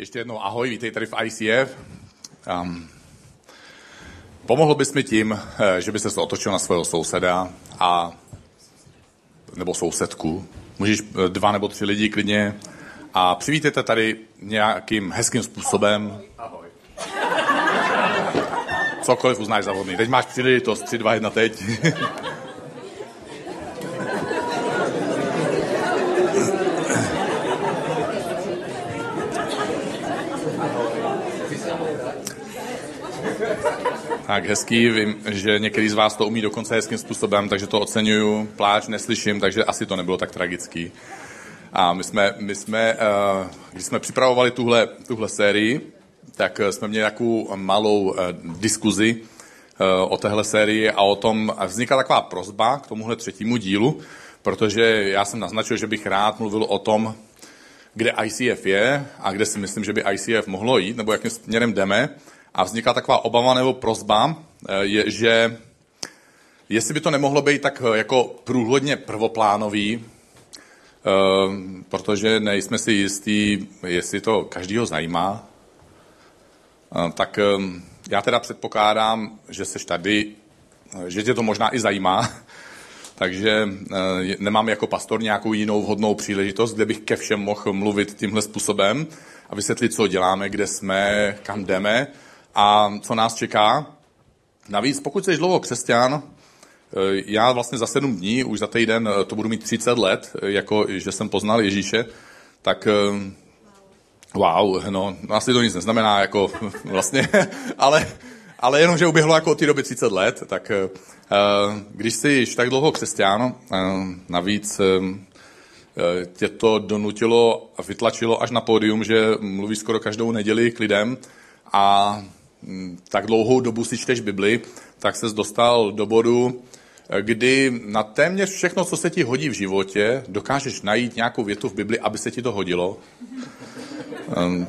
Ještě jednou ahoj, vítej tady v ICF. Um, pomohl bys mi tím, eh, že bys se otočil na svého souseda a nebo sousedku. Můžeš eh, dva nebo tři lidi klidně a přivítejte tady nějakým hezkým způsobem. Ahoj. Cokoliv uznáš za vhodný. Teď máš příležitost, tři, dva, jedna, teď. Tak hezký, vím, že některý z vás to umí dokonce hezkým způsobem, takže to oceňuju. Pláč neslyším, takže asi to nebylo tak tragický. A my jsme, my jsme eh, když jsme připravovali tuhle, tuhle sérii, tak jsme měli takovou malou eh, diskuzi eh, o téhle sérii a o tom vznikla taková prozba k tomuhle třetímu dílu, protože já jsem naznačil, že bych rád mluvil o tom, kde ICF je a kde si myslím, že by ICF mohlo jít, nebo jakým směrem jdeme. A vzniká taková obava nebo prozba, eh, je, že jestli by to nemohlo být tak eh, jako průhledně prvoplánový, eh, protože nejsme si jistí, jestli to každýho zajímá, tak já teda předpokládám, že seš tady, že tě to možná i zajímá, takže nemám jako pastor nějakou jinou vhodnou příležitost, kde bych ke všem mohl mluvit tímhle způsobem a vysvětlit, co děláme, kde jsme, kam jdeme a co nás čeká. Navíc, pokud jsi dlouho křesťan, eh, já vlastně za sedm dní, už za týden, eh, to budu mít 30 let, eh, jako že jsem poznal Ježíše, tak wow, no, asi to nic neznamená, jako vlastně, ale, ale jenom, že uběhlo jako od té doby 30 let, tak když jsi tak dlouho křesťan, navíc tě to donutilo a vytlačilo až na pódium, že mluvíš skoro každou neděli k lidem a tak dlouhou dobu si čteš Bibli, tak ses dostal do bodu, kdy na téměř všechno, co se ti hodí v životě, dokážeš najít nějakou větu v Bibli, aby se ti to hodilo.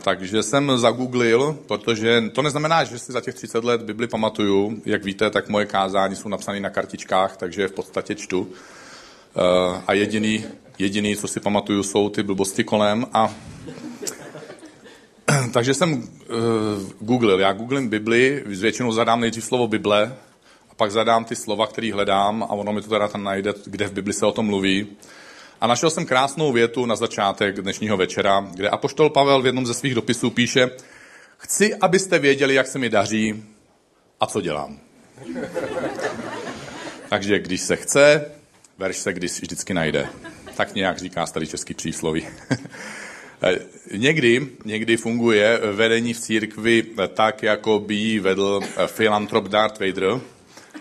Takže jsem zagooglil, protože to neznamená, že si za těch 30 let Bibli pamatuju. Jak víte, tak moje kázání jsou napsané na kartičkách, takže v podstatě čtu. Uh, a jediný, jediný, co si pamatuju, jsou ty blbosti kolem. A takže jsem uh, googlil. Já googlím Bibli, většinou zadám nejdřív slovo Bible, a pak zadám ty slova, které hledám a ono mi to teda tam najde, kde v Bibli se o tom mluví. A našel jsem krásnou větu na začátek dnešního večera, kde Apoštol Pavel v jednom ze svých dopisů píše Chci, abyste věděli, jak se mi daří a co dělám. Takže když se chce, verš se když vždycky najde. Tak nějak říká starý český přísloví. Eh, někdy, někdy funguje vedení v církvi tak, jako by ji vedl eh, filantrop Darth Vader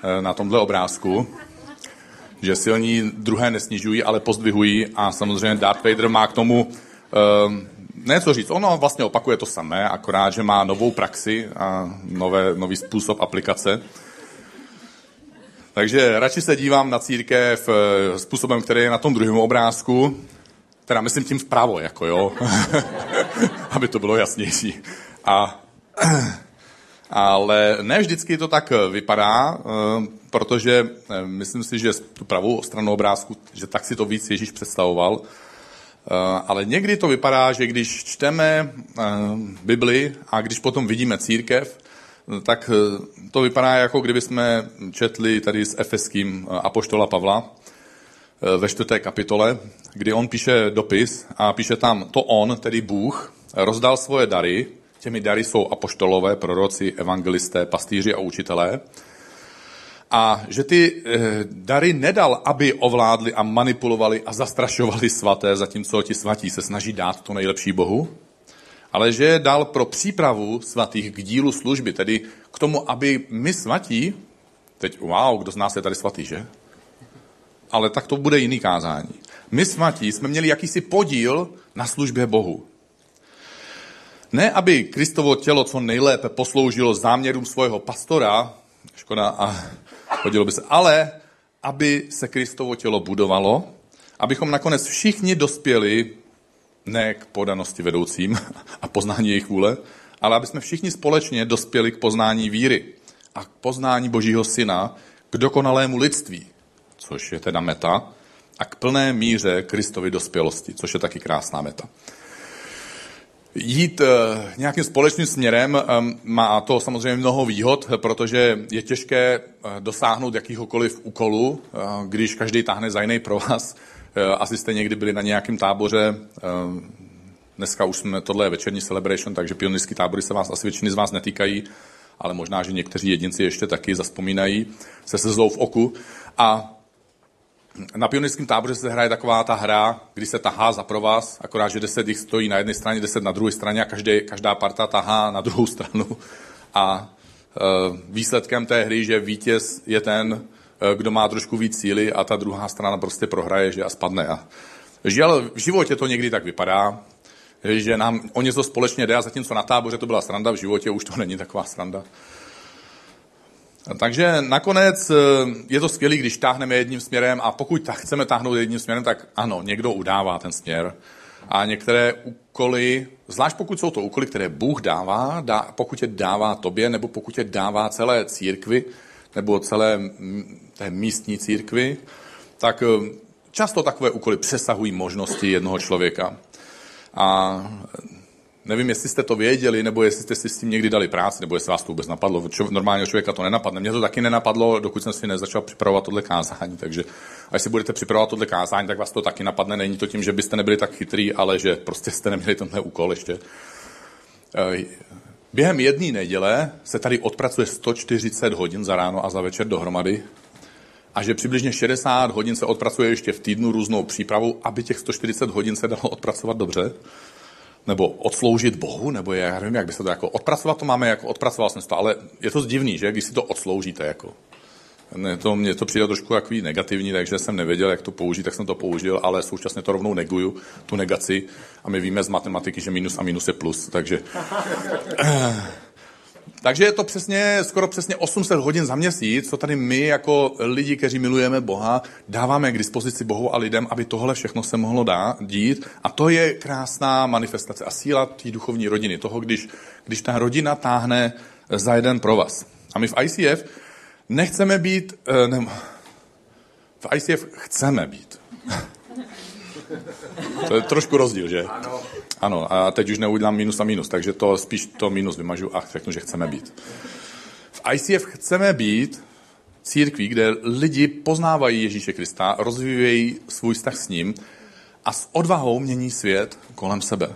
eh, na tomhle obrázku, že silní druhé nesnižují, ale pozdvihují. A samozřejmě Darth Vader má k tomu ne co říct, ono vlastně opakuje to samé, akorát, že má novou praxi a nové, nový způsob aplikace. Takže radši se dívám na církev způsobem, který je na tom druhém obrázku, Teda myslím tím vpravo, jako jo, aby to bylo jasnější. A, ale ne vždycky to tak vypadá, eh, protože eh, myslím si, že tu pravou stranu obrázku, že tak si to víc Ježíš představoval, eh, ale někdy to vypadá, že když čteme Bibli a když potom vidíme církev, tak to vypadá, jako kdyby jsme četli tady s efeským apoštola Pavla, ve čtvrté kapitole, kdy on píše dopis a píše tam, to on, tedy Bůh, rozdal svoje dary, těmi dary jsou apoštolové, proroci, evangelisté, pastýři a učitelé, a že ty eh, dary nedal, aby ovládli a manipulovali a zastrašovali svaté, zatímco ti svatí se snaží dát to nejlepší Bohu, ale že je dal pro přípravu svatých k dílu služby, tedy k tomu, aby my svatí, teď wow, kdo z nás je tady svatý, že? Ale tak to bude jiný kázání. My svatí jsme měli jakýsi podíl na službě Bohu. Ne, aby Kristovo tělo co nejlépe posloužilo záměrům svého pastora, škoda a hodilo by se, ale aby se Kristovo tělo budovalo, abychom nakonec všichni dospěli ne k podanosti vedoucím a poznání jejich vůle, ale aby jsme všichni společně dospěli k poznání víry a k poznání Božího Syna, k dokonalému lidství, což je teda meta, a k plné míře Kristovy dospělosti, což je taky krásná meta. Jít uh, nějakým společným směrem má to samozřejmě mnoho výhod, protože je těžké uh, dosáhnout jakýhokoliv úkolu, uh, když každý táhne za jiný pro vás. Asi jste někdy byli na nějakém táboře, dneska už jsme, tohle je večerní celebration, takže pionýrský tábory se vás asi většiny z vás netýkají, ale možná, že někteří jedinci ještě taky zaspomínají se slzou v oku. A na pionýrském táboře se hraje taková ta hra, kdy se tahá za pro vás, akorát, že deset jich stojí na jedné straně, deset na druhé straně a každý, každá parta tahá na druhou stranu. A e, výsledkem té hry, že vítěz je ten, e, kdo má trošku víc síly a ta druhá strana prostě prohraje že a spadne. A žel, v životě to někdy tak vypadá, že nám o něco společně jde a zatímco na táboře to byla sranda, v životě už to není taková sranda. Takže nakonec eh, je to skvělé, když táhneme jedním směrem a pokud tak chceme táhnout jedním směrem, tak ano, někdo udává ten směr. A některé úkoly, zvlášť pokud jsou to úkoly, které Bůh dává, dá, pokud je dává tobě, nebo pokud je dává celé církvi, nebo celé té místní církvi, tak eh, často takové úkoly přesahují možnosti jednoho člověka. A Nevím, jestli jste to věděli, nebo jestli jste si s tím někdy dali práci, nebo jestli vás to vůbec napadlo. Normálního člověka to nenapadne. Mě to taky nenapadlo, dokud jsem si nezačal připravovat tohle kázání. Takže až si budete připravovat tohle kázání, tak vás to taky napadne. Není to tím, že byste nebyli tak chytrý, ale že prostě jste neměli tenhle úkol ještě. Eh, během jedné neděle se tady odpracuje 140 hodin za ráno a za večer dohromady a že přibližně 60 hodin se odpracuje ještě v týdnu různou přípravou, aby těch 140 hodin se dalo odpracovat dobře nebo odsloužit Bohu, nebo já nevím, jak by se to jako odpracovat, to máme jako odpracoval jsem to, ale je to divný, že, když si to odsloužíte jako. Ne, to, mně to přijde trošku takový negativní, takže jsem nevěděl, jak to použít, tak jsem to použil, ale současně to rovnou neguju, tu negaci. A my víme z matematiky, že minus a minus je plus, takže... Takže je to přesně, skoro přesně 800 hodin za měsíc, co tady my jako lidi, kteří milujeme Boha, dáváme k dispozici Bohu a lidem, aby tohle všechno se mohlo dát, dít. A to je krásná manifestace a síla té duchovní rodiny, toho, když, když ta rodina táhne za jeden pro vás. A my v ICF nechceme být, eh, ne, v ICF chceme být. To je trošku rozdíl, že? Ano. Ano, a teď už neudělám minus a minus, takže to spíš to minus vymažu a řeknu, že chceme být. V ICF chceme být církví, kde lidi poznávají Ježíše Krista, rozvíjejí svůj vztah s ním a s odvahou mění svět kolem sebe.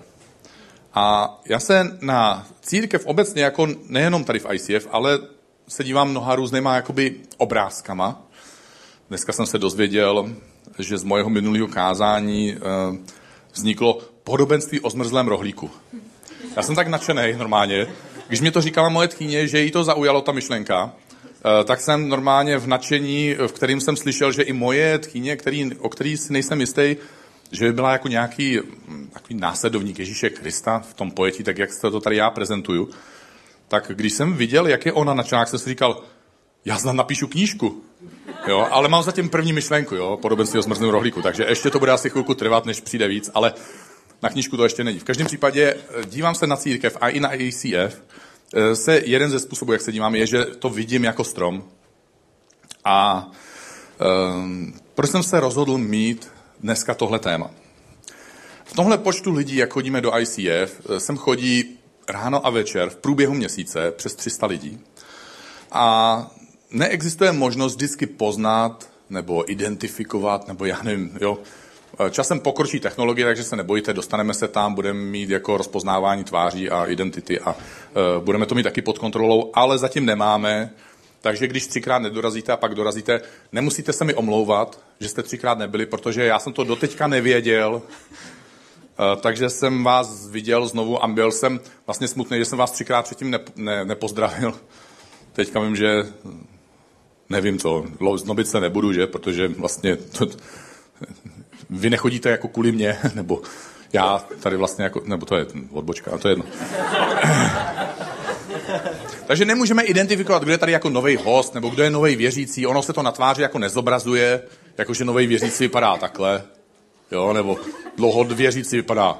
A já se na církev obecně, jako nejenom tady v ICF, ale se dívám mnoha různýma jakoby obrázkama. Dneska jsem se dozvěděl, že z mojeho minulého kázání eh, vzniklo podobenství o zmrzlém rohlíku. Já jsem tak nadšený normálně. Když mi to říkala moje tchýně, že jí to zaujalo ta myšlenka, eh, tak jsem normálně v nadšení, v kterým jsem slyšel, že i moje tchýně, který, o který si nejsem jistý, že by byla jako nějaký hm, takový následovník Ježíše Krista v tom pojetí, tak jak se to tady já prezentuju, tak když jsem viděl, jak je ona načená, jsem si říkal, já snad napíšu knížku. Jo, ale mám zatím první myšlenku, jo, podobenství o zmrzlém rohlíku, takže ještě to bude asi chvilku trvat, než přijde víc, ale na knížku to ještě není. V každém případě eh, dívám se na církev a i na ACF. Eh, se jeden ze způsobů, jak se dívám, je, že to vidím jako strom. A um, proč jsem se rozhodl mít dneska tohle téma? V tomhle počtu lidí, jak chodíme do ICF, sem chodí ráno a večer v průběhu měsíce přes 300 lidí. A neexistuje možnost vždycky poznat nebo identifikovat, nebo já nevím, jo, Časem pokročí technologie, takže se nebojte, dostaneme se tam, budeme mít jako rozpoznávání tváří a identity a uh, budeme to mít taky pod kontrolou, ale zatím nemáme. Takže když třikrát nedorazíte a pak dorazíte, nemusíte se mi omlouvat, že jste třikrát nebyli, protože já jsem to doteďka nevěděl. Uh, takže jsem vás viděl znovu a byl jsem vlastně smutný, že jsem vás třikrát předtím ne, ne, nepozdravil. Teďka vím, že nevím co, znobit se nebudu, že, protože vlastně to, vy nechodíte jako kvůli mě, nebo já tady vlastně jako, nebo to je odbočka, a to je jedno. Takže nemůžeme identifikovat, kdo je tady jako nový host, nebo kdo je nový věřící. Ono se to na tváři jako nezobrazuje, jakože nový věřící vypadá takhle, jo, nebo dlouho věřící vypadá.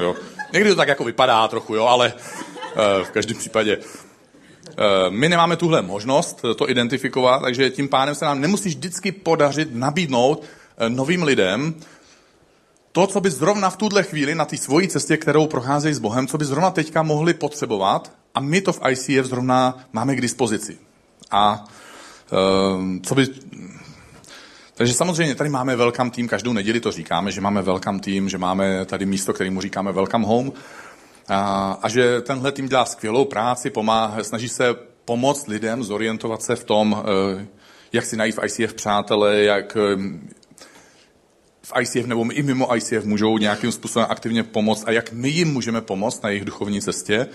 Jo. Někdy to tak jako vypadá trochu, jo, ale uh, v každém případě Eh, my nemáme tuhle možnost to identifikovat, takže tím pádem se nám nemusí vždycky podařit nabídnout novým lidem to, co by zrovna v tuhle chvíli na té svojí cestě, kterou procházejí s Bohem, co by zrovna teďka mohli potřebovat a my to v ICF zrovna máme k dispozici. A um, co by... Takže samozřejmě tady máme welcome tým, každou neděli to říkáme, že máme welcome tým, že máme tady místo, kterému říkáme welcome home a, a že tenhle tým dělá skvělou práci, pomáhá, snaží se pomoct lidem zorientovat se v tom, eh, jak si najít v ICF přátele, jak eh, v ICF nebo i mimo ICF můžou nějakým způsobem aktivně pomoct a jak my jim můžeme pomoct na jejich duchovní cestě.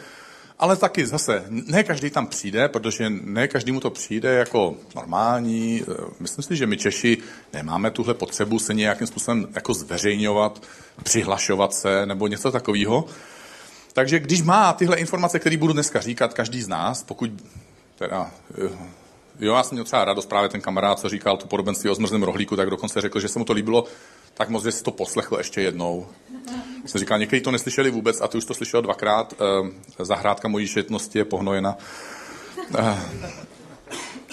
Ale taky zase, ne každý tam přijde, protože ne každému to přijde jako normální. Eh, myslím si, že my Češi nemáme tuhle potřebu se nějakým způsobem jako zveřejňovat, přihlašovat se nebo něco takového. Takže když má tyhle informace, které budu dneska říkat, každý z nás, pokud teda, eh, jo, já jsem měl třeba radost právě ten kamarád, co říkal tu podobenství o zmrzném rohlíku, tak dokonce řekl, že se mu to líbilo tak moc, že si to poslechl ještě jednou. Jsem říkal, někteří to neslyšeli vůbec a ty už to slyšel dvakrát. Eh, zahrádka mojí šetnosti je pohnojena. Eh,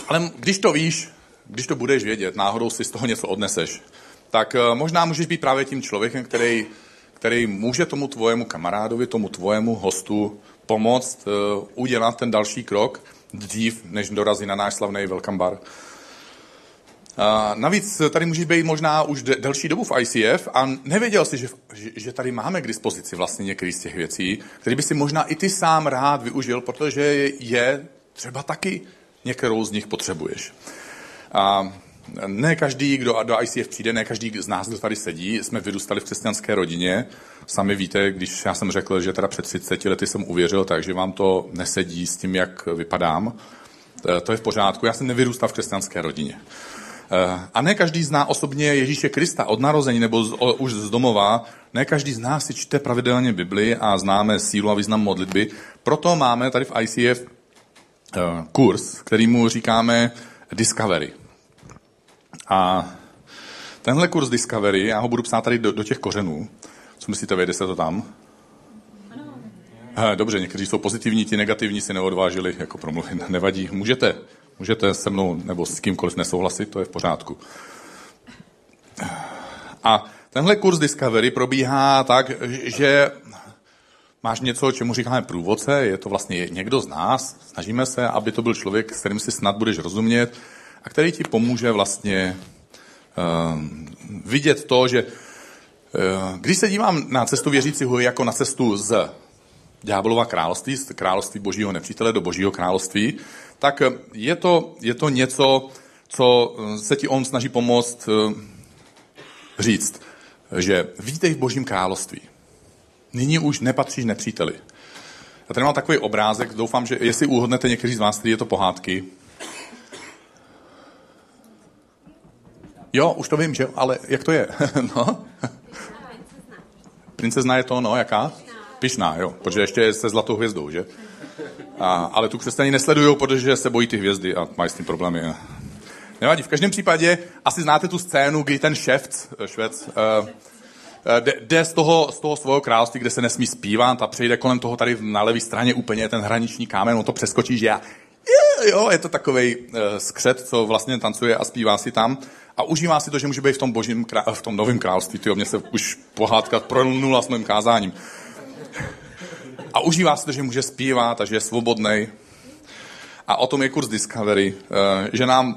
ale když to víš, když to budeš vědět, náhodou si z toho něco odneseš, tak možná můžeš být právě tím člověkem, který který může tomu tvojemu kamarádovi, tomu tvojemu hostu pomoct udělat ten další krok dřív, než dorazí na náš slavný Welcome Bar. Navíc tady můžeš být možná už de- delší dobu v ICF a nevěděl jsi, že, že, tady máme k dispozici vlastně některé z těch věcí, které by si možná i ty sám rád využil, protože je třeba taky některou z nich potřebuješ. A ne každý, kdo do ICF přijde, ne každý z nás, kdo tady sedí, jsme vyrůstali v křesťanské rodině. Sami víte, když já jsem řekl, že teda před 30 lety jsem uvěřil, takže vám to nesedí s tím, jak vypadám. Eh, to je v pořádku. Já jsem nevyrůstal v křesťanské rodině. Eh, a ne každý zná osobně Ježíše Krista od narození nebo z, o, už z domova. Ne každý z nás si čte pravidelně Bibli a známe sílu a význam modlitby. Proto máme tady v ICF eh, kurz, kterýmu říkáme Discovery. A tenhle kurz Discovery, já ho budu psát tady do, do těch kořenů. Co myslíte, vejde se to tam? Ano. Dobře, někteří jsou pozitivní, ti negativní si neodvážili jako promluvit. Nevadí, můžete, můžete se mnou nebo s kýmkoliv nesouhlasit, to je v pořádku. A tenhle kurz Discovery probíhá tak, že máš něco, čemu říkáme průvodce, je to vlastně někdo z nás, snažíme se, aby to byl člověk, s kterým si snad budeš rozumět, a který ti pomůže vlastně uh, vidět to, že uh, když se dívám na cestu věřícího jako na cestu z ďáblova království, z království božího nepřítele do božího království, tak je to, je to něco, co se ti on snaží pomoct uh, říct, že vítej v božím království. Nyní už nepatříš nepříteli. Já tady mám takový obrázek, doufám, že jestli uhodnete někteří z vás, který je to pohádky, Jo, už to vím, že ale jak to je? no? Princezna je to, no, jaká? Pišná, jo, protože ještě je se zlatou hvězdou, že? A, ale tu křesťaní nesledují, protože se bojí ty hvězdy a mají s tím problémy. Nevadí, v každém případě asi znáte tu scénu, kdy ten ševc, eh, švec, uh, jde, jde z toho, z toho svého království, kde se nesmí zpívat a přejde kolem toho tady na levé straně úplně ten hraniční kámen, on to přeskočí, že já, jo, je to takový uh, skřet, co vlastně tancuje a zpívá si tam a užívá si to, že může být v tom, božím, v tom novém království. Tyjo, mě se už pohádka prolnula s mým kázáním. A užívá si to, že může zpívat a že je svobodný. A o tom je kurz Discovery, eh, že nám,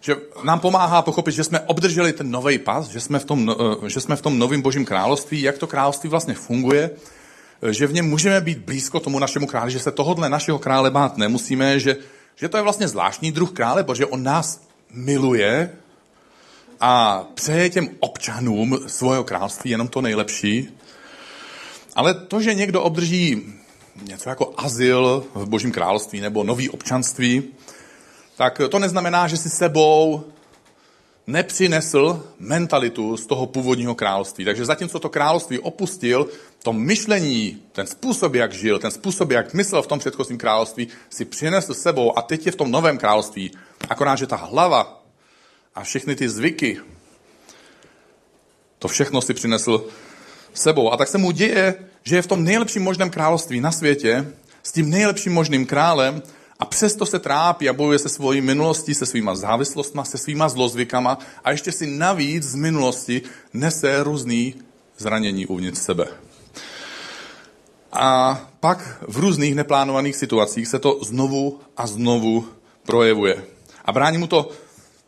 že nám pomáhá pochopit, že jsme obdrželi ten nový pas, že jsme v tom, eh, že jsme v tom novém božím království, jak to království vlastně funguje, eh, že v něm můžeme být blízko tomu našemu králi, že se tohodle našeho krále bát nemusíme, že, že to je vlastně zvláštní druh krále, protože on nás miluje a přeje těm občanům svého království jenom to nejlepší. Ale to, že někdo obdrží něco jako azyl v Božím království nebo nový občanství, tak to neznamená, že si sebou nepřinesl mentalitu z toho původního království. Takže zatímco to království opustil, to myšlení, ten způsob, jak žil, ten způsob, jak myslel v tom předchozím království, si přinesl s sebou a teď je v tom novém království. Akorát, že ta hlava a všechny ty zvyky, to všechno si přinesl sebou. A tak se mu děje, že je v tom nejlepším možném království na světě, s tím nejlepším možným králem a přesto se trápí a bojuje se svojí minulostí, se svýma závislostma, se svýma zlozvykama a ještě si navíc z minulosti nese různý zranění uvnitř sebe. A pak v různých neplánovaných situacích se to znovu a znovu projevuje. A brání mu to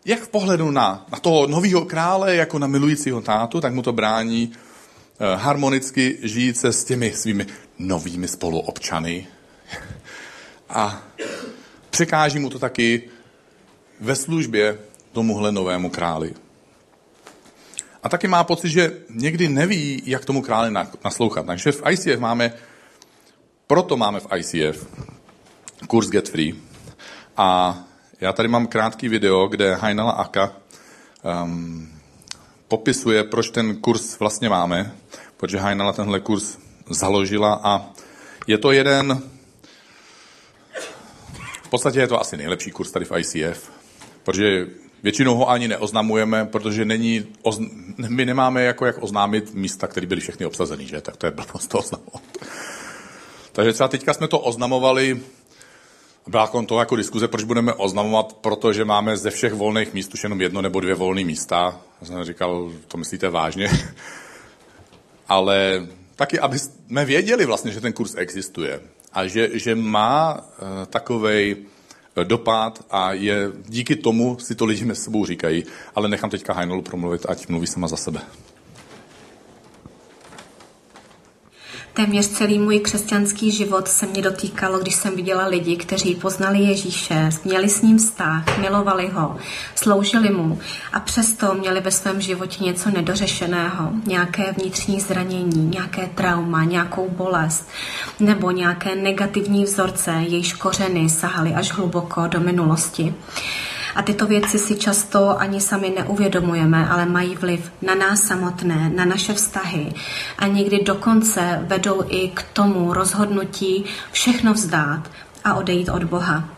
jak v pohledu na, na toho nového krále, jako na milujícího tátu, tak mu to brání harmonicky žít se s těmi svými novými spoluobčany. A překáží mu to taky ve službě tomuhle novému králi. A taky má pocit, že někdy neví, jak tomu králi naslouchat. Takže v ICF máme, proto máme v ICF kurz Get Free. A já tady mám krátký video, kde Heinala Aka um, popisuje, proč ten kurz vlastně máme, protože Heinala tenhle kurz založila a je to jeden, v podstatě je to asi nejlepší kurz tady v ICF, protože většinou ho ani neoznamujeme, protože není, my nemáme jako jak oznámit místa, které byly všechny obsazený, že? Tak to je blbost to oznamovat. Takže třeba teďka jsme to oznamovali byla toho jako diskuze, proč budeme oznamovat, protože máme ze všech volných míst už jenom jedno nebo dvě volné místa. Já jsem říkal, to myslíte vážně? Ale taky, aby jsme věděli vlastně, že ten kurz existuje a že, že má eh, takový eh, dopad a je díky tomu si to lidi mezi sebou říkají, ale nechám teďka Heinolu promluvit, ať mluví sama za sebe. Téměř celý můj křesťanský život se mě dotýkalo, když jsem viděla lidi, kteří poznali Ježíše, měli s ním vztah, milovali ho, sloužili mu a přesto měli ve svém životě něco nedořešeného, nějaké vnitřní zranění, nějaké trauma, nějakou bolest nebo nějaké negativní vzorce, jejichž kořeny sahaly až hluboko do minulosti. A tyto věci si často ani sami neuvědomujeme, ale mají vliv na nás samotné, na naše vztahy a někdy dokonce vedou i k tomu rozhodnutí všechno vzdát a odejít od Boha.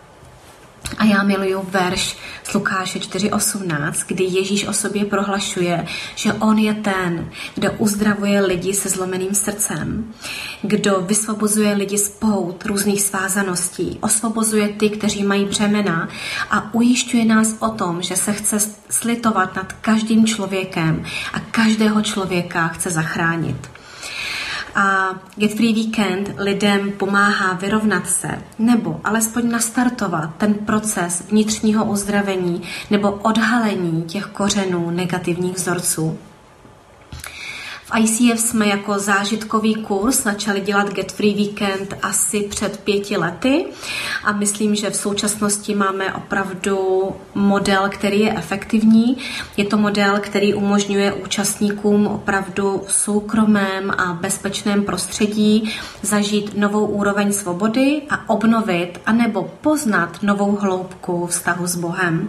A já miluju verš z Lukáše 4.18, kdy Ježíš o sobě prohlašuje, že on je ten, kdo uzdravuje lidi se zlomeným srdcem, kdo vysvobozuje lidi z pout různých svázaností, osvobozuje ty, kteří mají břemena a ujišťuje nás o tom, že se chce slitovat nad každým člověkem a každého člověka chce zachránit a Get Free Weekend lidem pomáhá vyrovnat se nebo alespoň nastartovat ten proces vnitřního uzdravení nebo odhalení těch kořenů negativních vzorců. V ICF jsme jako zážitkový kurz začali dělat Get Free Weekend asi před pěti lety a myslím, že v současnosti máme opravdu model, který je efektivní. Je to model, který umožňuje účastníkům opravdu v soukromém a bezpečném prostředí zažít novou úroveň svobody a obnovit anebo poznat novou hloubku vztahu s Bohem.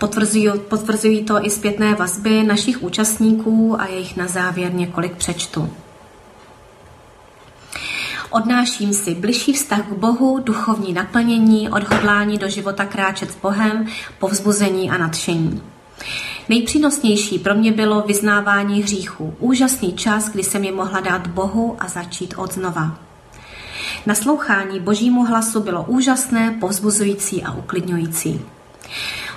Potvrzují, potvrzují to i zpětné vazby našich účastníků a jejich na závěr několik přečtu. Odnáším si bližší vztah k Bohu, duchovní naplnění, odhodlání do života kráčet s Bohem, povzbuzení a nadšení. Nejpřínosnější pro mě bylo vyznávání hříchu. Úžasný čas, kdy jsem je mohla dát Bohu a začít od znova. Naslouchání božímu hlasu bylo úžasné, povzbuzující a uklidňující.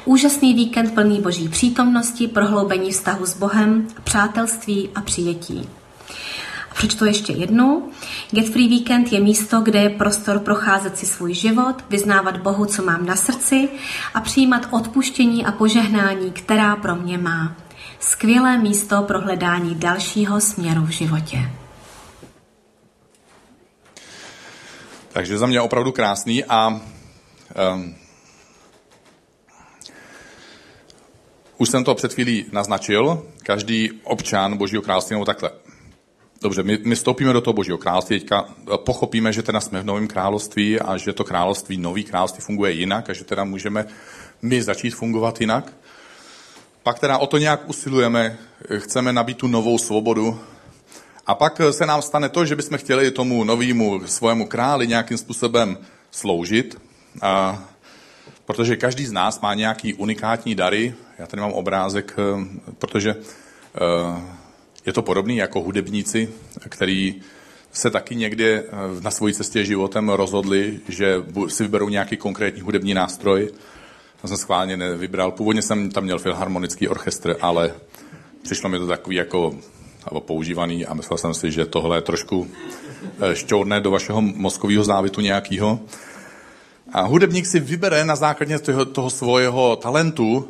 Úžasný víkend plný boží přítomnosti, prohloubení vztahu s Bohem, přátelství a přijetí. A přečtu ještě jednou. Get Free Weekend je místo, kde je prostor procházet si svůj život, vyznávat Bohu, co mám na srdci a přijímat odpuštění a požehnání, která pro mě má. Skvělé místo pro hledání dalšího směru v životě. Takže za mě opravdu krásný a um, Už jsem to před chvílí naznačil. Každý občan Božího království, nebo takhle. Dobře, my, my stoupíme do toho Božího království, teďka pochopíme, že teda jsme v novém království a že to království, nový království funguje jinak a že teda můžeme my začít fungovat jinak. Pak teda o to nějak usilujeme, chceme nabít tu novou svobodu. A pak se nám stane to, že bychom chtěli tomu novému svému králi nějakým způsobem sloužit. A protože každý z nás má nějaký unikátní dary. Já tady mám obrázek, eh, protože eh, je to podobný jako hudebníci, který se taky někdy eh, na svojí cestě životem rozhodli, že si vyberou nějaký konkrétní hudební nástroj. Já jsem schválně nevybral. Původně jsem tam měl filharmonický orchestr, ale přišlo mi to takový jako nebo používaný a myslel jsem si, že tohle je trošku šťourné do vašeho mozkového závitu nějakého. A hudebník si vybere na základě toho, toho svého talentu,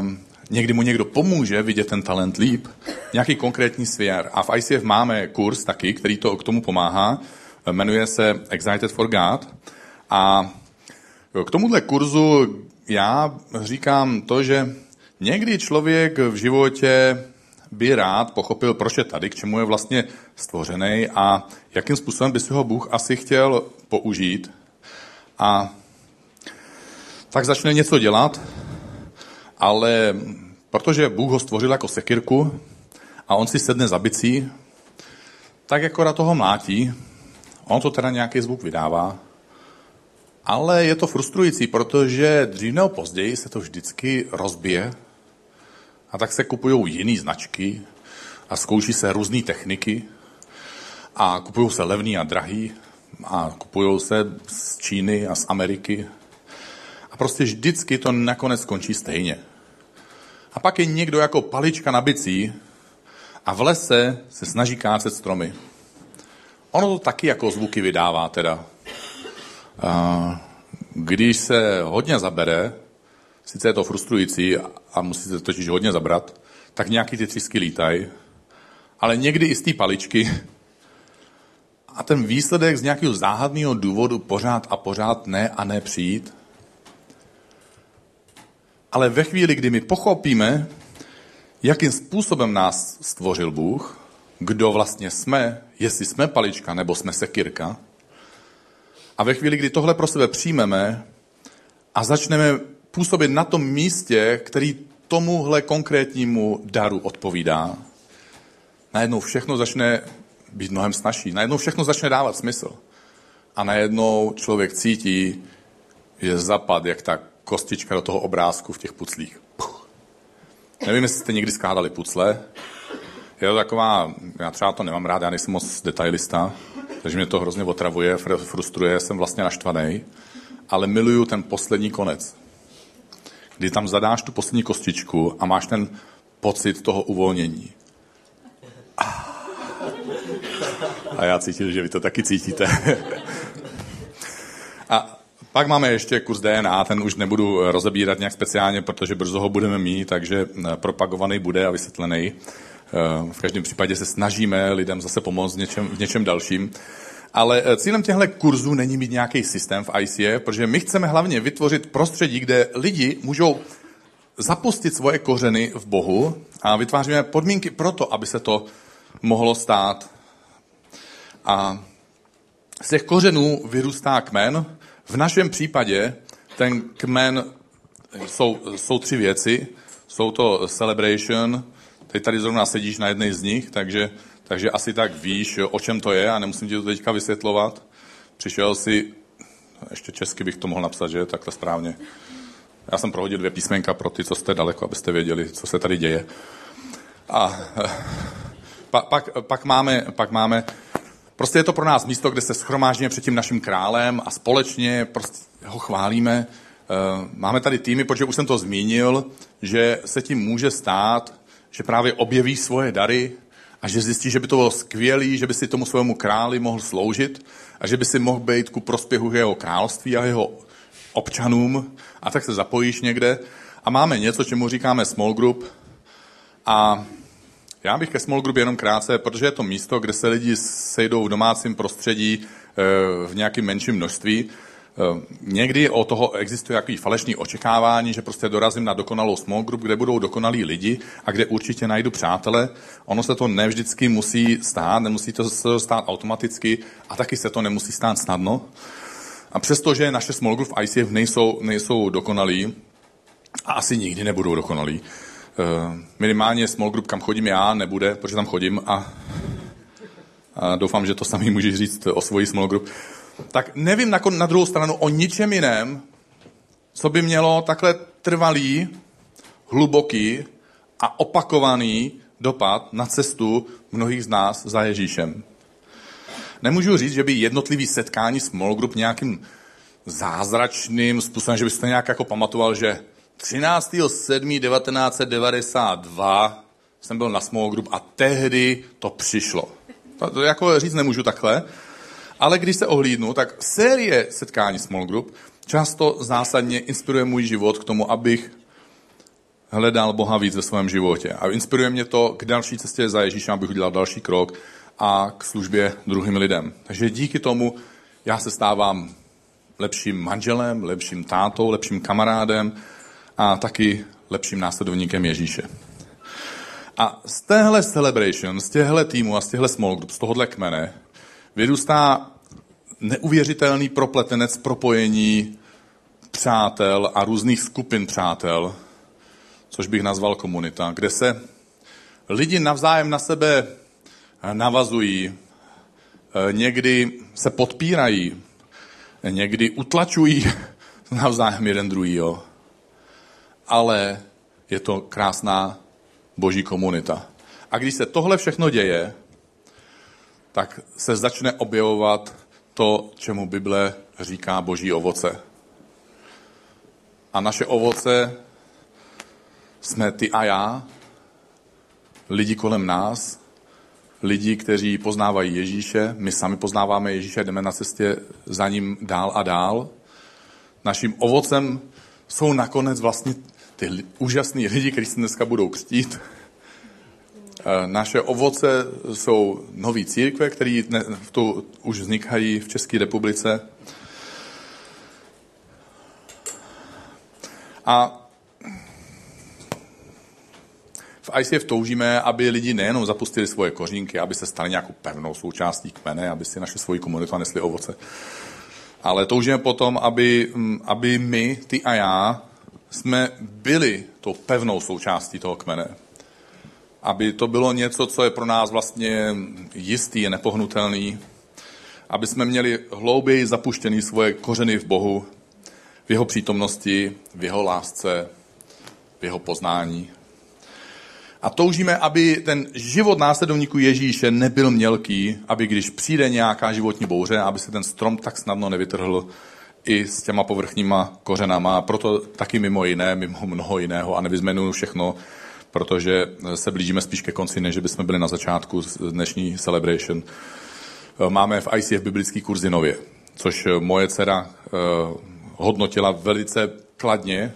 um, někdy mu někdo pomůže vidět ten talent líp, nějaký konkrétní svěr. A v ICF máme kurz taky, který to k tomu pomáhá, jmenuje se Excited for God. A k tomuhle kurzu já říkám to, že někdy člověk v životě by rád pochopil, proč je tady, k čemu je vlastně stvořený a jakým způsobem by si ho Bůh asi chtěl použít. A tak začne něco dělat, ale protože Bůh ho stvořil jako sekirku a on si sedne za bicí, tak jako na toho mlátí. On to teda nějaký zvuk vydává, ale je to frustrující, protože dřív nebo později se to vždycky rozbije a tak se kupují jiné značky a zkouší se různé techniky a kupují se levný a drahý a kupují se z Číny a z Ameriky. A prostě vždycky to nakonec skončí stejně. A pak je někdo jako palička na bicí a v lese se snaží kácet stromy. Ono to taky jako zvuky vydává teda. A když se hodně zabere, sice je to frustrující a musí se totiž hodně zabrat, tak nějaký ty třísky lítají, ale někdy i z té paličky a ten výsledek z nějakého záhadného důvodu pořád a pořád ne a ne přijít. Ale ve chvíli, kdy my pochopíme, jakým způsobem nás stvořil Bůh, kdo vlastně jsme, jestli jsme palička nebo jsme sekirka, a ve chvíli, kdy tohle pro sebe přijmeme a začneme působit na tom místě, který tomuhle konkrétnímu daru odpovídá, najednou všechno začne být mnohem snažší. Najednou všechno začne dávat smysl. A najednou člověk cítí, že zapad, jak ta kostička do toho obrázku v těch puclích. Puch. Nevím, jestli jste někdy skládali pucle. Je to taková, já třeba to nemám rád, já nejsem moc detailista, takže mě to hrozně otravuje, frustruje, jsem vlastně naštvaný, ale miluju ten poslední konec kdy tam zadáš tu poslední kostičku a máš ten pocit toho uvolnění. A já cítil, že vy to taky cítíte. A pak máme ještě kurz DNA, ten už nebudu rozebírat nějak speciálně, protože brzo ho budeme mít, takže eh, propagovaný bude a vysvětlený. Eh, v každém případě se snažíme lidem zase pomoct v něčem, v něčem dalším. Ale eh, cílem těchto kurzů není mít nějaký systém v ICF, protože my chceme hlavně vytvořit prostředí, kde lidi můžou zapustit svoje kořeny v Bohu a vytváříme podmínky pro to, aby se to mohlo stát. A z těch kořenů vyrůstá kmen. V našem případě ten kmen jsou, jsou tři věci. Jsou to celebration, teď tady zrovna sedíš na jedné z nich, takže takže asi tak víš, o čem to je a nemusím ti to teďka vysvětlovat. Přišel si, ještě česky bych to mohl napsat, že takhle správně. Já jsem prohodil dvě písmenka pro ty, co jste daleko, abyste věděli, co se tady děje. A pa, pak, pak, máme, pak máme, prostě je to pro nás místo, kde se schromáždíme před tím naším králem a společně prostě ho chválíme. Eh, máme tady týmy, protože už jsem to zmínil, že se tím může stát, že právě objeví svoje dary, a že zjistí, že by to bylo skvělé, že by si tomu svému králi mohl sloužit a že by si mohl být ku prospěchu jeho království a jeho občanům. A tak se zapojíš někde. A máme něco, čemu říkáme small group. A já bych ke small group jenom krátce, protože je to místo, kde se lidi sejdou v domácím prostředí eh, v nějakém menším množství Eh, někdy o toho existuje jaký falešný očekávání, že prostě dorazím na dokonalou small group, kde budou dokonalí lidi a kde určitě najdu přátele. Ono se to nevždycky musí stát, nemusí to se stát automaticky a taky se to nemusí stát snadno. A přestože naše small group v ICF nejsou, nejsou dokonalí, a asi nikdy nebudou dokonalí, minimálně small group, kam chodím já, nebude, protože tam chodím a, a doufám, že to samý můžeš říct o svoji small group tak nevím na, na druhou stranu o ničem jiném, co by mělo takhle trvalý, hluboký a opakovaný dopad na cestu mnohých z nás za Ježíšem. nemůžu říct, že by jednotlivý setkání small group nějakým zázračným způsobem, že byste nějak jako pamatoval, že 13.7.1992 jsem byl na small group a tehdy to přišlo. To, to jako říct nemůžu takhle, ale když se ohlídnu, tak série setkání small group často zásadně inspiruje můj život k tomu, abych hledal Boha víc ve svém životě. A inspiruje mě to k další cestě za Ježíšem, abych udělal další krok a k službě druhým lidem. Takže díky tomu já se stávám lepším manželem, lepším tátou, lepším kamarádem a taky lepším následovníkem Ježíše. A z téhle celebration, z těchto týmu a z těchto small group, z tohohle kmene, vyrůstá neuvěřitelný propletenec propojení přátel a různých skupin přátel, což bych nazval komunita, kde se lidi navzájem na sebe navazují, někdy se podpírají, někdy utlačují navzájem jeden druhýho. Ale je to krásná boží komunita. A když se tohle všechno děje, tak se začne objevovat to, čemu Bible říká boží ovoce. A naše ovoce jsme ty a já, lidi kolem nás, lidi, kteří poznávají Ježíše, my sami poznáváme Ježíše, jdeme na cestě za ním dál a dál. Naším ovocem jsou nakonec vlastně ty úžasní lidi, kteří se dneska budou křtít. Naše ovoce jsou nový církve, které tu už vznikají v České republice. A v ICF toužíme, aby lidi nejenom zapustili svoje kořínky, aby se stali nějakou pevnou součástí kmene, aby si našli svoji komunitu a nesli ovoce. Ale toužíme potom, aby, mm, aby my, ty a já, jsme byli tou pevnou součástí toho kmene. Aby to bylo něco, co je pro nás vlastně jistý, nepohnutelný. Aby jsme měli hlouběji zapuštěný svoje kořeny v Bohu, v jeho přítomnosti, v jeho lásce, v jeho poznání. A toužíme, aby ten život následovníků Ježíše nebyl mělký, aby když přijde nějaká životní bouře, aby se ten strom tak snadno nevytrhl i s těma povrchníma kořenama. Proto taky mimo jiné, mimo mnoho jiného, a nevyzmenuju všechno, protože se blížíme spíš ke konci, než bychom byli na začátku dnešní celebration. Máme v ICF biblický kurzy nově, což moje dcera eh, hodnotila velice kladně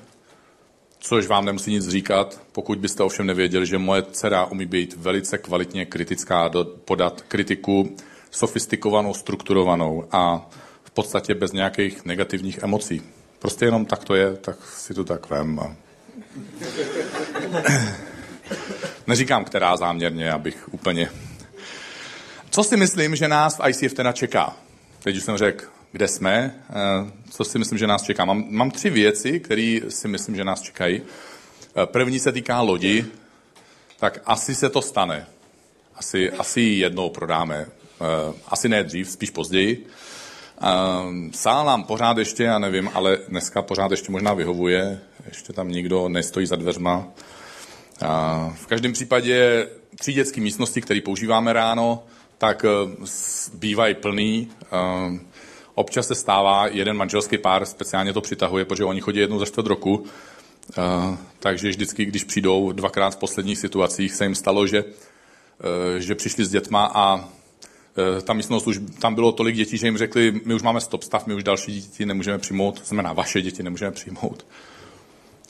což vám nemusí nic říkat, pokud byste ovšem nevěděli, že moje dcera umí být velice kvalitně kritická, podat kritiku sofistikovanou, strukturovanou a v podstatě bez nějakých negativních emocí. Prostě jenom tak to je, tak si to tak vem. A... Neříkám, která záměrně, abych úplně... Co si myslím, že nás v ICF teda čeká? Teď už jsem řekl, kde jsme, eh, co si myslím, že nás čeká. Mám, mám tři věci, které si myslím, že nás čekají. Eh, první se týká lodi, tak asi se to stane. Asi, asi jednou prodáme. Eh, asi ne dřív, spíš později. Sál nám pořád ještě, já nevím, ale dneska pořád ještě možná vyhovuje. Ještě tam nikdo nestojí za dveřma. V každém případě tři dětské místnosti, které používáme ráno, tak bývají plný. Občas se stává, jeden manželský pár speciálně to přitahuje, protože oni chodí jednou za čtvrt roku, uh, takže vždycky, když přijdou dvakrát v posledních situacích, se jim stalo, že, uh, že přišli s dětma a ta místnost už, tam bylo tolik dětí, že jim řekli, my už máme stop stav, my už další děti nemůžeme přijmout, znamená vaše děti nemůžeme přijmout.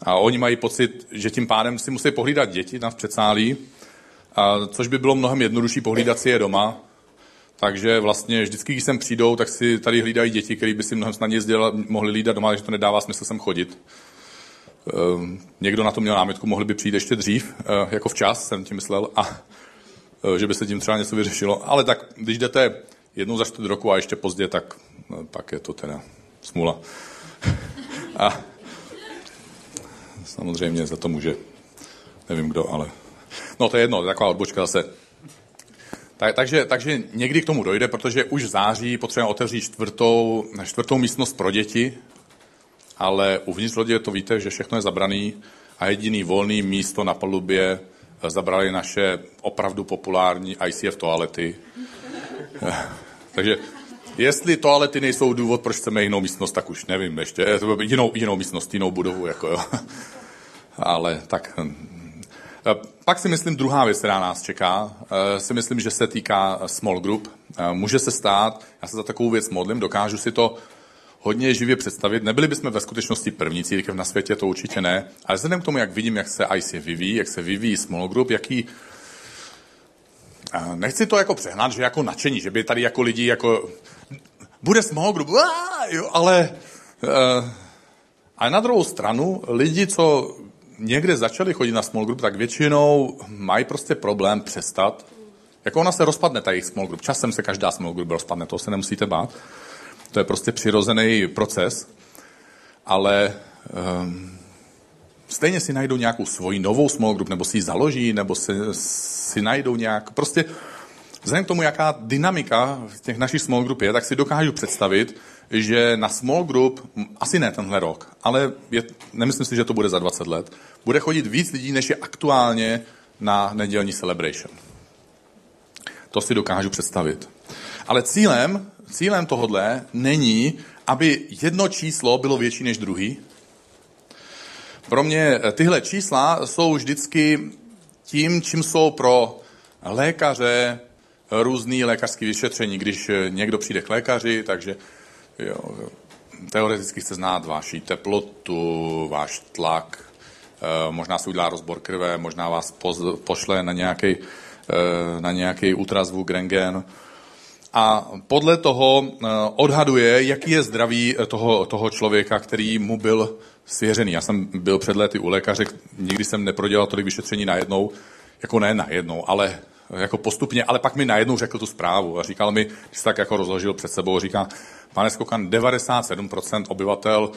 A oni mají pocit, že tím pádem si musí pohlídat děti tam v předsálí, a což by bylo mnohem jednodušší pohlídat si je doma, takže vlastně vždycky, když sem přijdou, tak si tady hlídají děti, které by si mnohem snadněji mohli hlídat doma, takže to nedává smysl sem chodit. Ehm, někdo na to měl námitku, mohli by přijít ještě dřív, eh, jako včas, jsem tím myslel, a eh, že by se tím třeba něco vyřešilo. Ale tak, když jdete jednou za čtvrt roku a ještě pozdě, tak no, pak je to teda smula. a samozřejmě za to může, nevím kdo, ale... No to je jedno, taková odbočka zase. Tak, takže, takže někdy k tomu dojde, protože už v září potřebujeme otevřít čtvrtou, čtvrtou místnost pro děti, ale uvnitř lodě to víte, že všechno je zabraný a jediný volný místo na palubě zabrali naše opravdu populární ICF toalety. Takže jestli toalety nejsou důvod, proč chceme jinou místnost, tak už nevím ještě. Jinou, jinou místnost, jinou budovu, jako jo. Ale tak hm. pak si myslím, druhá věc, která nás čeká, eh, si myslím, že se týká small group. Eh, může se stát, já se za takovou věc modlím, dokážu si to hodně živě představit. Nebyli bychom ve skutečnosti první církev na světě, to určitě ne, ale vzhledem k tomu, jak vidím, jak se IC vyvíjí, jak se vyvíjí small group, jaký Nechci to jako přehnat, že jako nadšení, že by tady jako lidi jako bude small group, jo, ale uh, a na druhou stranu lidi, co někde začali chodit na small group, tak většinou mají prostě problém přestat. Jako ona se rozpadne, ta jejich small group. Časem se každá small group rozpadne, to se nemusíte bát. To je prostě přirozený proces. Ale um, stejně si najdou nějakou svoji novou small group, nebo si ji založí, nebo si, si najdou nějak, prostě vzhledem k tomu, jaká dynamika v těch našich small group je, tak si dokážu představit, že na small group, asi ne tenhle rok, ale je, nemyslím si, že to bude za 20 let, bude chodit víc lidí, než je aktuálně na nedělní celebration. To si dokážu představit. Ale cílem, cílem tohodle není, aby jedno číslo bylo větší než druhý, pro mě eh, tyhle čísla jsou vždycky tím, čím jsou pro lékaře různý lékařské vyšetření. Když eh, někdo přijde k lékaři, takže jo, teoreticky chce znát vaši teplotu, váš tlak, eh, možná si udělá rozbor krve, možná vás pošle na nějaký, na nějaký ultrazvuk, rengen a podle toho odhaduje, jaký je zdraví toho, toho člověka, který mu byl svěřený. Já jsem byl před lety u lékaře, nikdy jsem neprodělal tolik vyšetření najednou, jako ne najednou, ale jako postupně, ale pak mi najednou řekl tu zprávu a říkal mi, když se tak jako rozložil před sebou, říká, pane Skokan, 97% obyvatel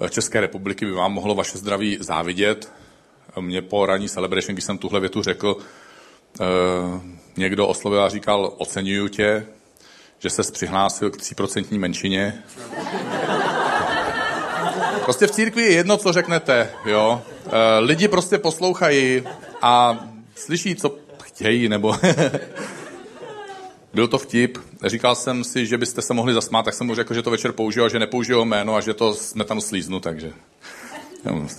eh, České republiky by vám mohlo vaše zdraví závidět. Mě po ranní celebration, když jsem tuhle větu řekl, eh, někdo oslovil a říkal, oceňuju tě, že ses přihlásil k 3% menšině. Prostě v církvi je jedno, co řeknete, jo. E, lidi prostě poslouchají a slyší, co chtějí, nebo... Byl to vtip. Říkal jsem si, že byste se mohli zasmát, tak jsem mu řekl, že to večer použiju, že nepoužiju jméno a že to smetanu slíznu, takže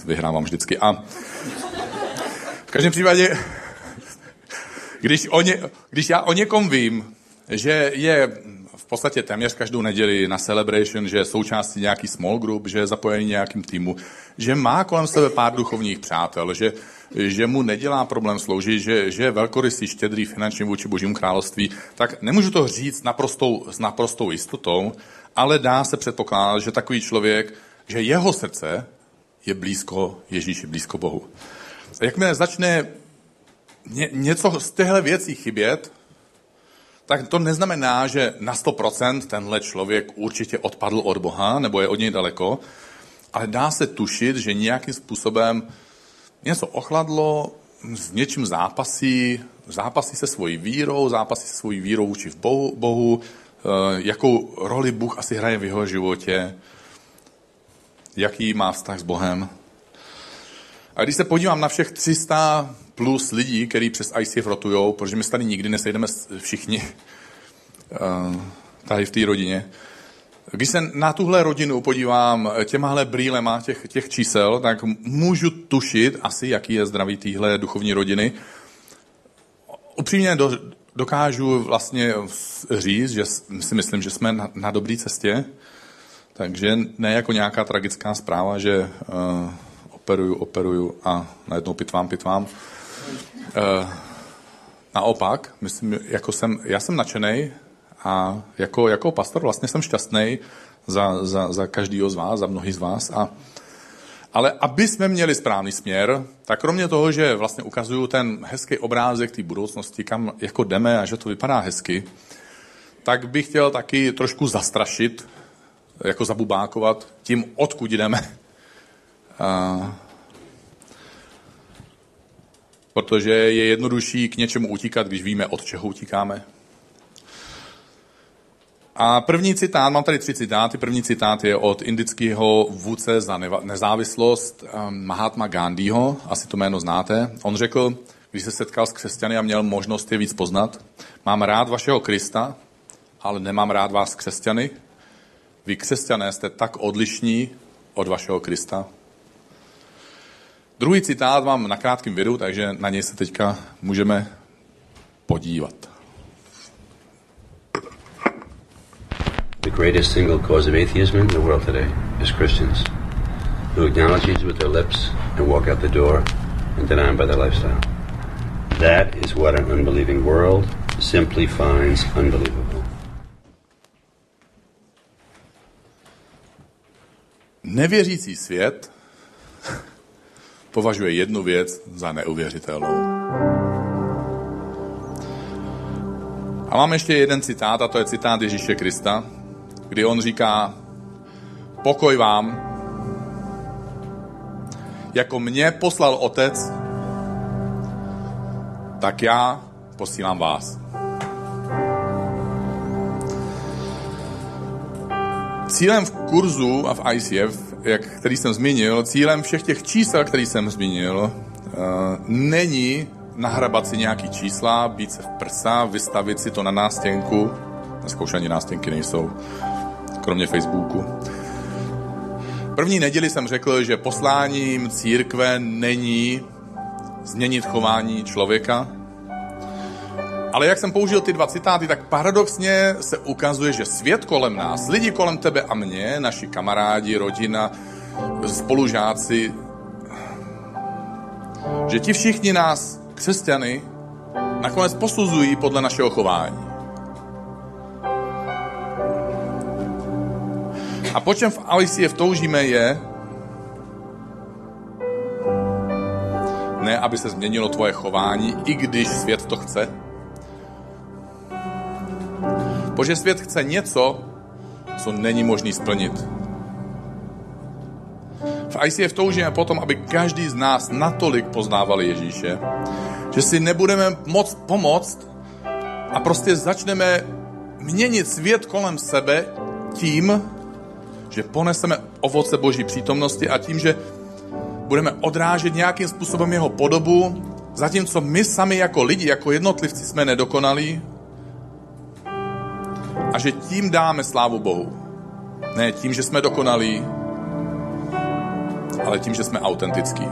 vyhrávám vždycky. A v každém případě, když, o ně, když já o někom vím, že je podstatě téměř každou neděli na Celebration, že je součástí nějaký small group, že je zapojený nějakým týmu, že má kolem sebe pár duchovních přátel, že, že mu nedělá problém sloužit, že, že je velkorysý, štědrý finančně vůči božímu království, tak nemůžu to říct naprostou, s naprostou jistotou, ale dá se předpokládat, že takový člověk, že jeho srdce je blízko Ježíši, blízko Bohu. A jakmile začne ně, něco z těchto věcí chybět, tak to neznamená, že na 100% tenhle člověk určitě odpadl od Boha nebo je od něj daleko, ale dá se tušit, že nějakým způsobem něco ochladlo, s něčím zápasí, zápasí se svojí vírou, zápasí se svojí vírou vůči v Bohu, Bohu, eh, jakou roli Bůh asi hraje v jeho životě, jaký má vztah s Bohem. A když se podívám na všech 300 plus lidí, kteří přes ICF rotujou, protože my se tady nikdy nesejdeme všichni uh, tady v té rodině. Když se na tuhle rodinu podívám těmahle brýlema těch, těch čísel, tak můžu tušit asi, jaký je zdraví téhle duchovní rodiny. Upřímně do, dokážu vlastně říct, že si myslím, že jsme na, na dobré cestě, takže ne jako nějaká tragická zpráva, že uh, operuju, operuju a najednou pitvám, pitvám. Uh, naopak, myslím, jako jsem, já jsem nadšený a jako, jako pastor vlastně jsem šťastný za, za, za každýho z vás, za mnohý z vás. A, ale aby jsme měli správný směr, tak kromě toho, že vlastně ukazuju ten hezký obrázek té budoucnosti, kam jako jdeme a že to vypadá hezky, tak bych chtěl taky trošku zastrašit, jako zabubákovat tím, odkud jdeme. A protože je jednodušší k něčemu utíkat, když víme, od čeho utíkáme. A první citát, mám tady tři citáty. První citát je od indického vůdce za nezávislost um, Mahatma Gandhiho, asi to jméno znáte. On řekl, když se setkal s křesťany a měl možnost je víc poznat, mám rád vašeho Krista, ale nemám rád vás křesťany. Vy křesťané jste tak odlišní od vašeho Krista. Druhý citát mám na krátkém videu, takže na něj se teďka můžeme podívat. The greatest single cause of atheism in the world today is Christians who acknowledge Jesus with their lips and walk out the door and deny him by their lifestyle. That is what an unbelieving world simply finds unbelievable. Nevěřící svět považuje jednu věc za neuvěřitelnou. A mám ještě jeden citát, a to je citát Ježíše Krista, kdy on říká, pokoj vám, jako mě poslal otec, tak já posílám vás. Cílem v kurzu a v ICF, jak, který jsem zmínil, cílem všech těch čísel, který jsem zmínil, uh, není nahrabat si nějaký čísla, být se v prsa, vystavit si to na nástěnku. Dneska ani nástěnky nejsou, kromě Facebooku. První neděli jsem řekl, že posláním církve není změnit chování člověka, ale jak jsem použil ty dva citáty, tak paradoxně se ukazuje, že svět kolem nás, lidi kolem tebe a mě, naši kamarádi, rodina, spolužáci, že ti všichni nás, křesťany, nakonec posuzují podle našeho chování. A po čem v ICF toužíme je, ne, aby se změnilo tvoje chování, i když svět to chce, Protože svět chce něco, co není možný splnit. V ICF toužíme potom, aby každý z nás natolik poznával Ježíše, že si nebudeme moc pomoct a prostě začneme měnit svět kolem sebe tím, že poneseme ovoce Boží přítomnosti a tím, že budeme odrážet nějakým způsobem jeho podobu, zatímco my sami jako lidi, jako jednotlivci jsme nedokonalí, a že tím dáme slávu Bohu. Ne tím, že jsme dokonalí, ale tím, že jsme autentický.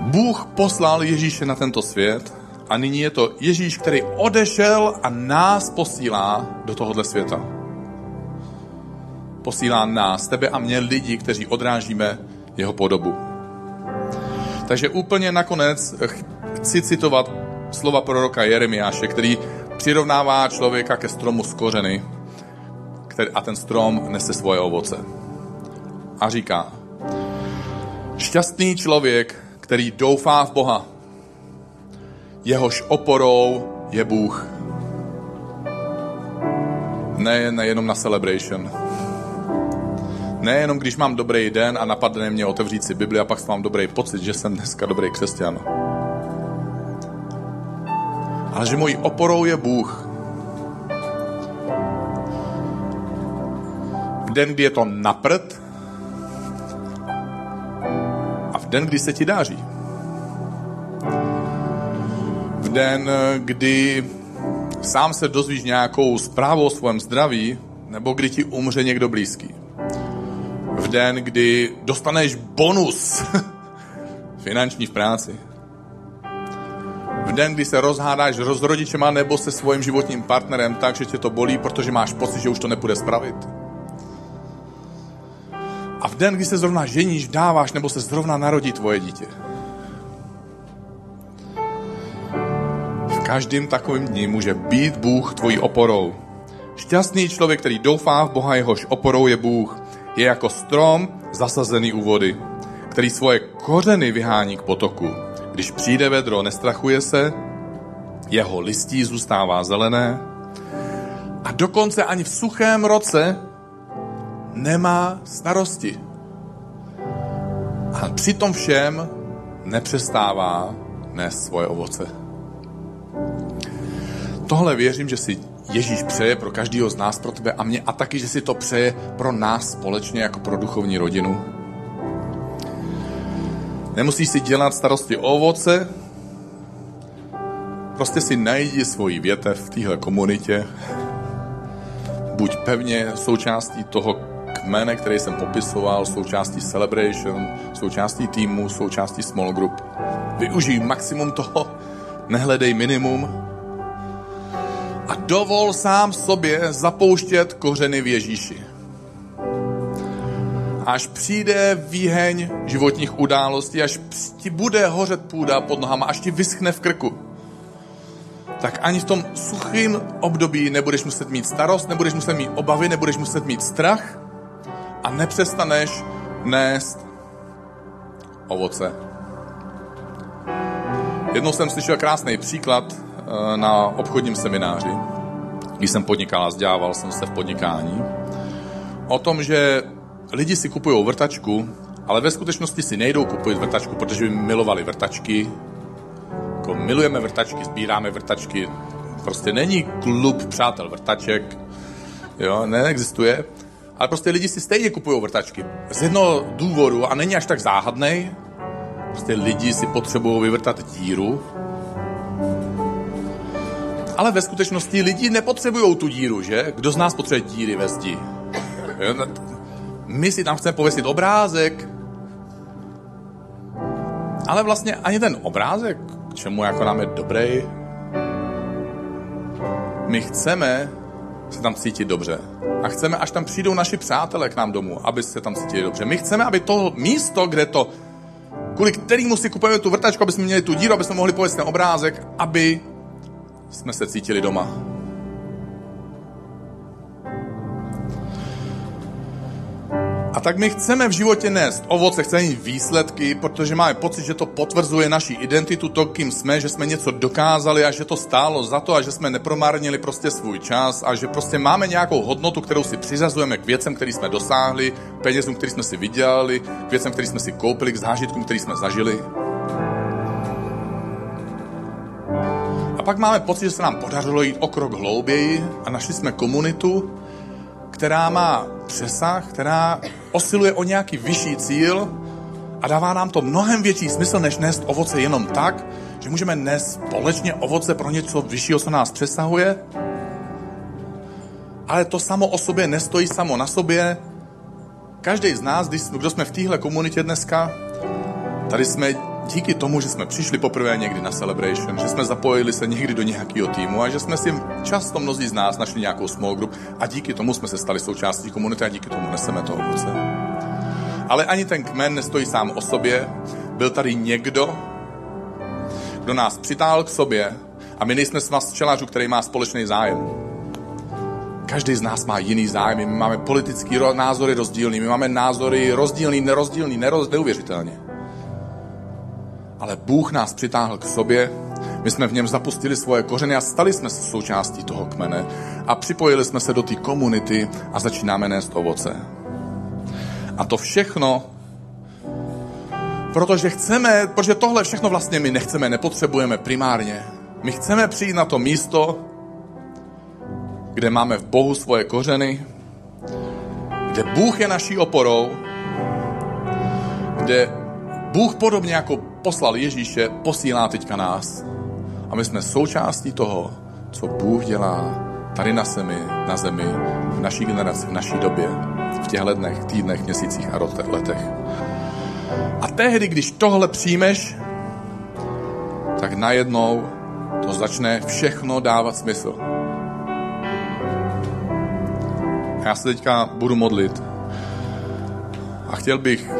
Bůh poslal Ježíše na tento svět a nyní je to Ježíš, který odešel a nás posílá do tohohle světa. Posílá nás, tebe a mě lidi, kteří odrážíme jeho podobu. Takže úplně nakonec chci citovat slova proroka Jeremiáše, který přirovnává člověka ke stromu z kořeny který, a ten strom nese svoje ovoce. A říká, šťastný člověk, který doufá v Boha, jehož oporou je Bůh. Ne, nejenom na celebration. Nejenom když mám dobrý den a napadne mě otevřít si Bibli a pak mám dobrý pocit, že jsem dneska dobrý křesťan ale že mojí oporou je Bůh. V den, kdy je to naprt a v den, kdy se ti dáří. V den, kdy sám se dozvíš nějakou zprávu o svém zdraví, nebo kdy ti umře někdo blízký. V den, kdy dostaneš bonus finanční v práci v den, kdy se rozhádáš s rodičema nebo se svým životním partnerem tak, že tě to bolí, protože máš pocit, že už to nepůjde spravit. A v den, kdy se zrovna ženíš, dáváš nebo se zrovna narodí tvoje dítě. V každém takovém dní může být Bůh tvojí oporou. Šťastný člověk, který doufá v Boha, jehož oporou je Bůh, je jako strom zasazený u vody, který svoje kořeny vyhání k potoku. Když přijde vedro, nestrachuje se, jeho listí zůstává zelené a dokonce ani v suchém roce nemá starosti. A přitom všem nepřestává nést svoje ovoce. Tohle věřím, že si Ježíš přeje pro každého z nás, pro tebe a mě a taky, že si to přeje pro nás společně jako pro duchovní rodinu. Nemusíš si dělat starosti o ovoce, prostě si najdi svoji větev v téhle komunitě, buď pevně součástí toho kmene, který jsem popisoval, součástí celebration, součástí týmu, součástí small group. Využij maximum toho, nehledej minimum a dovol sám sobě zapouštět kořeny v Ježíši. Až přijde výheň životních událostí, až ti bude hořet půda pod nohama, až ti vyschne v krku, tak ani v tom suchém období nebudeš muset mít starost, nebudeš muset mít obavy, nebudeš muset mít strach a nepřestaneš nést ovoce. Jednou jsem slyšel krásný příklad eh, na obchodním semináři, když jsem podnikal a vzdělával jsem se v podnikání, o tom, že lidi si kupují vrtačku, ale ve skutečnosti si nejdou kupovat vrtačku, protože by milovali vrtačky, jako milujeme vrtačky, sbíráme vrtačky, prostě není klub přátel vrtaček, jo, neexistuje, ale prostě lidi si stejně kupují vrtačky. Z jednoho důvodu, a není až tak záhadný, prostě lidi si potřebují vyvrtat díru, ale ve skutečnosti lidi nepotřebují tu díru, že? Kdo z nás potřebuje díry ve zdi? My si tam chceme pověsit obrázek, ale vlastně ani ten obrázek k čemu jako nám je dobrý. My chceme se tam cítit dobře. A chceme, až tam přijdou naši přátelé k nám domů, aby se tam cítili dobře. My chceme, aby to místo, kde to, kvůli kterému si kupujeme tu vrtačku, aby jsme měli tu díru, aby jsme mohli pověst ten obrázek, aby jsme se cítili doma. A tak my chceme v životě nést ovoce, chceme mít výsledky, protože máme pocit, že to potvrzuje naši identitu, to, kým jsme, že jsme něco dokázali a že to stálo za to a že jsme nepromárnili prostě svůj čas a že prostě máme nějakou hodnotu, kterou si přiřazujeme k věcem, který jsme dosáhli, penězům, který jsme si vydělali, k věcem, který jsme si koupili, k zážitkům, který jsme zažili. A pak máme pocit, že se nám podařilo jít o krok hlouběji a našli jsme komunitu, která má přesah, která osiluje o nějaký vyšší cíl a dává nám to mnohem větší smysl, než nést ovoce jenom tak, že můžeme nést společně ovoce pro něco vyššího, co nás přesahuje. Ale to samo o sobě nestojí samo na sobě. Každý z nás, kdo jsme v téhle komunitě dneska, tady jsme díky tomu, že jsme přišli poprvé někdy na Celebration, že jsme zapojili se někdy do nějakého týmu a že jsme si často mnozí z nás našli nějakou small group a díky tomu jsme se stali součástí komunity a díky tomu neseme to ovoce. Ale ani ten kmen nestojí sám o sobě. Byl tady někdo, kdo nás přitáhl k sobě a my nejsme s včelařů, který má společný zájem. Každý z nás má jiný zájem, my máme politické názory rozdílný, my máme názory rozdílný, nerozdílný, neroz, neuvěřitelně ale Bůh nás přitáhl k sobě, my jsme v něm zapustili svoje kořeny a stali jsme se součástí toho kmene a připojili jsme se do té komunity a začínáme nést ovoce. A to všechno, protože chceme, protože tohle všechno vlastně my nechceme, nepotřebujeme primárně. My chceme přijít na to místo, kde máme v Bohu svoje kořeny, kde Bůh je naší oporou, kde Bůh podobně jako poslal Ježíše, posílá teďka nás. A my jsme součástí toho, co Bůh dělá tady na zemi, na zemi, v naší generaci, v naší době, v těchto dnech, týdnech, měsících a letech. A tehdy, když tohle přijmeš, tak najednou to začne všechno dávat smysl. Já se teďka budu modlit a chtěl bych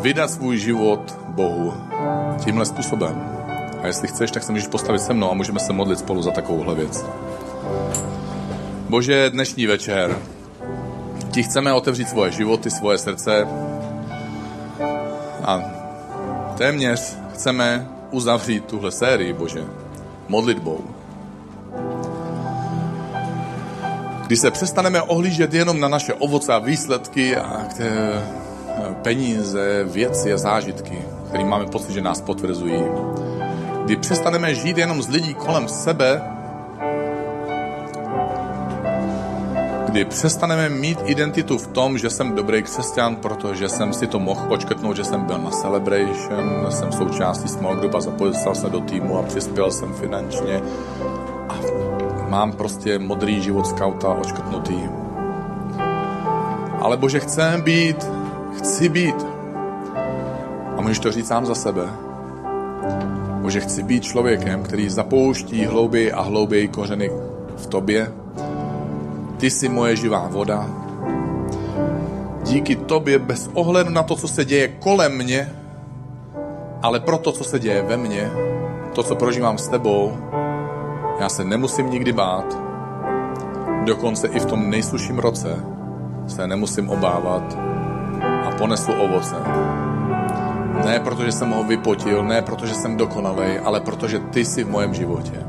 vydat svůj život Bohu tímhle způsobem. A jestli chceš, tak se můžeš postavit se mnou a můžeme se modlit spolu za takovouhle věc. Bože, dnešní večer ti chceme otevřít svoje životy, svoje srdce a téměř chceme uzavřít tuhle sérii, Bože, modlitbou. Když se přestaneme ohlížet jenom na naše ovoce a výsledky a peníze, věci a zážitky, které máme pocit, že nás potvrzují. Kdy přestaneme žít jenom z lidí kolem sebe, kdy přestaneme mít identitu v tom, že jsem dobrý křesťan, protože jsem si to mohl očkrtnout, že jsem byl na celebration, jsem součástí small group a zapojil jsem se do týmu a přispěl jsem finančně a mám prostě modrý život skauta očkrtnutý. Ale bože, chcem být, chci být. Můžeš to říct sám za sebe. Bože, chci být člověkem, který zapouští hlouběji a hlouběji kořeny v tobě, ty jsi moje živá voda. Díky tobě, bez ohledu na to, co se děje kolem mě, ale pro to, co se děje ve mně, to, co prožívám s tebou, já se nemusím nikdy bát. Dokonce i v tom nejsluším roce se nemusím obávat a ponesu ovoce. Ne protože jsem ho vypotil, ne protože jsem dokonalej, ale protože ty jsi v mojem životě.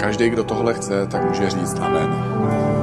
Každý, kdo tohle chce, tak může říct amen.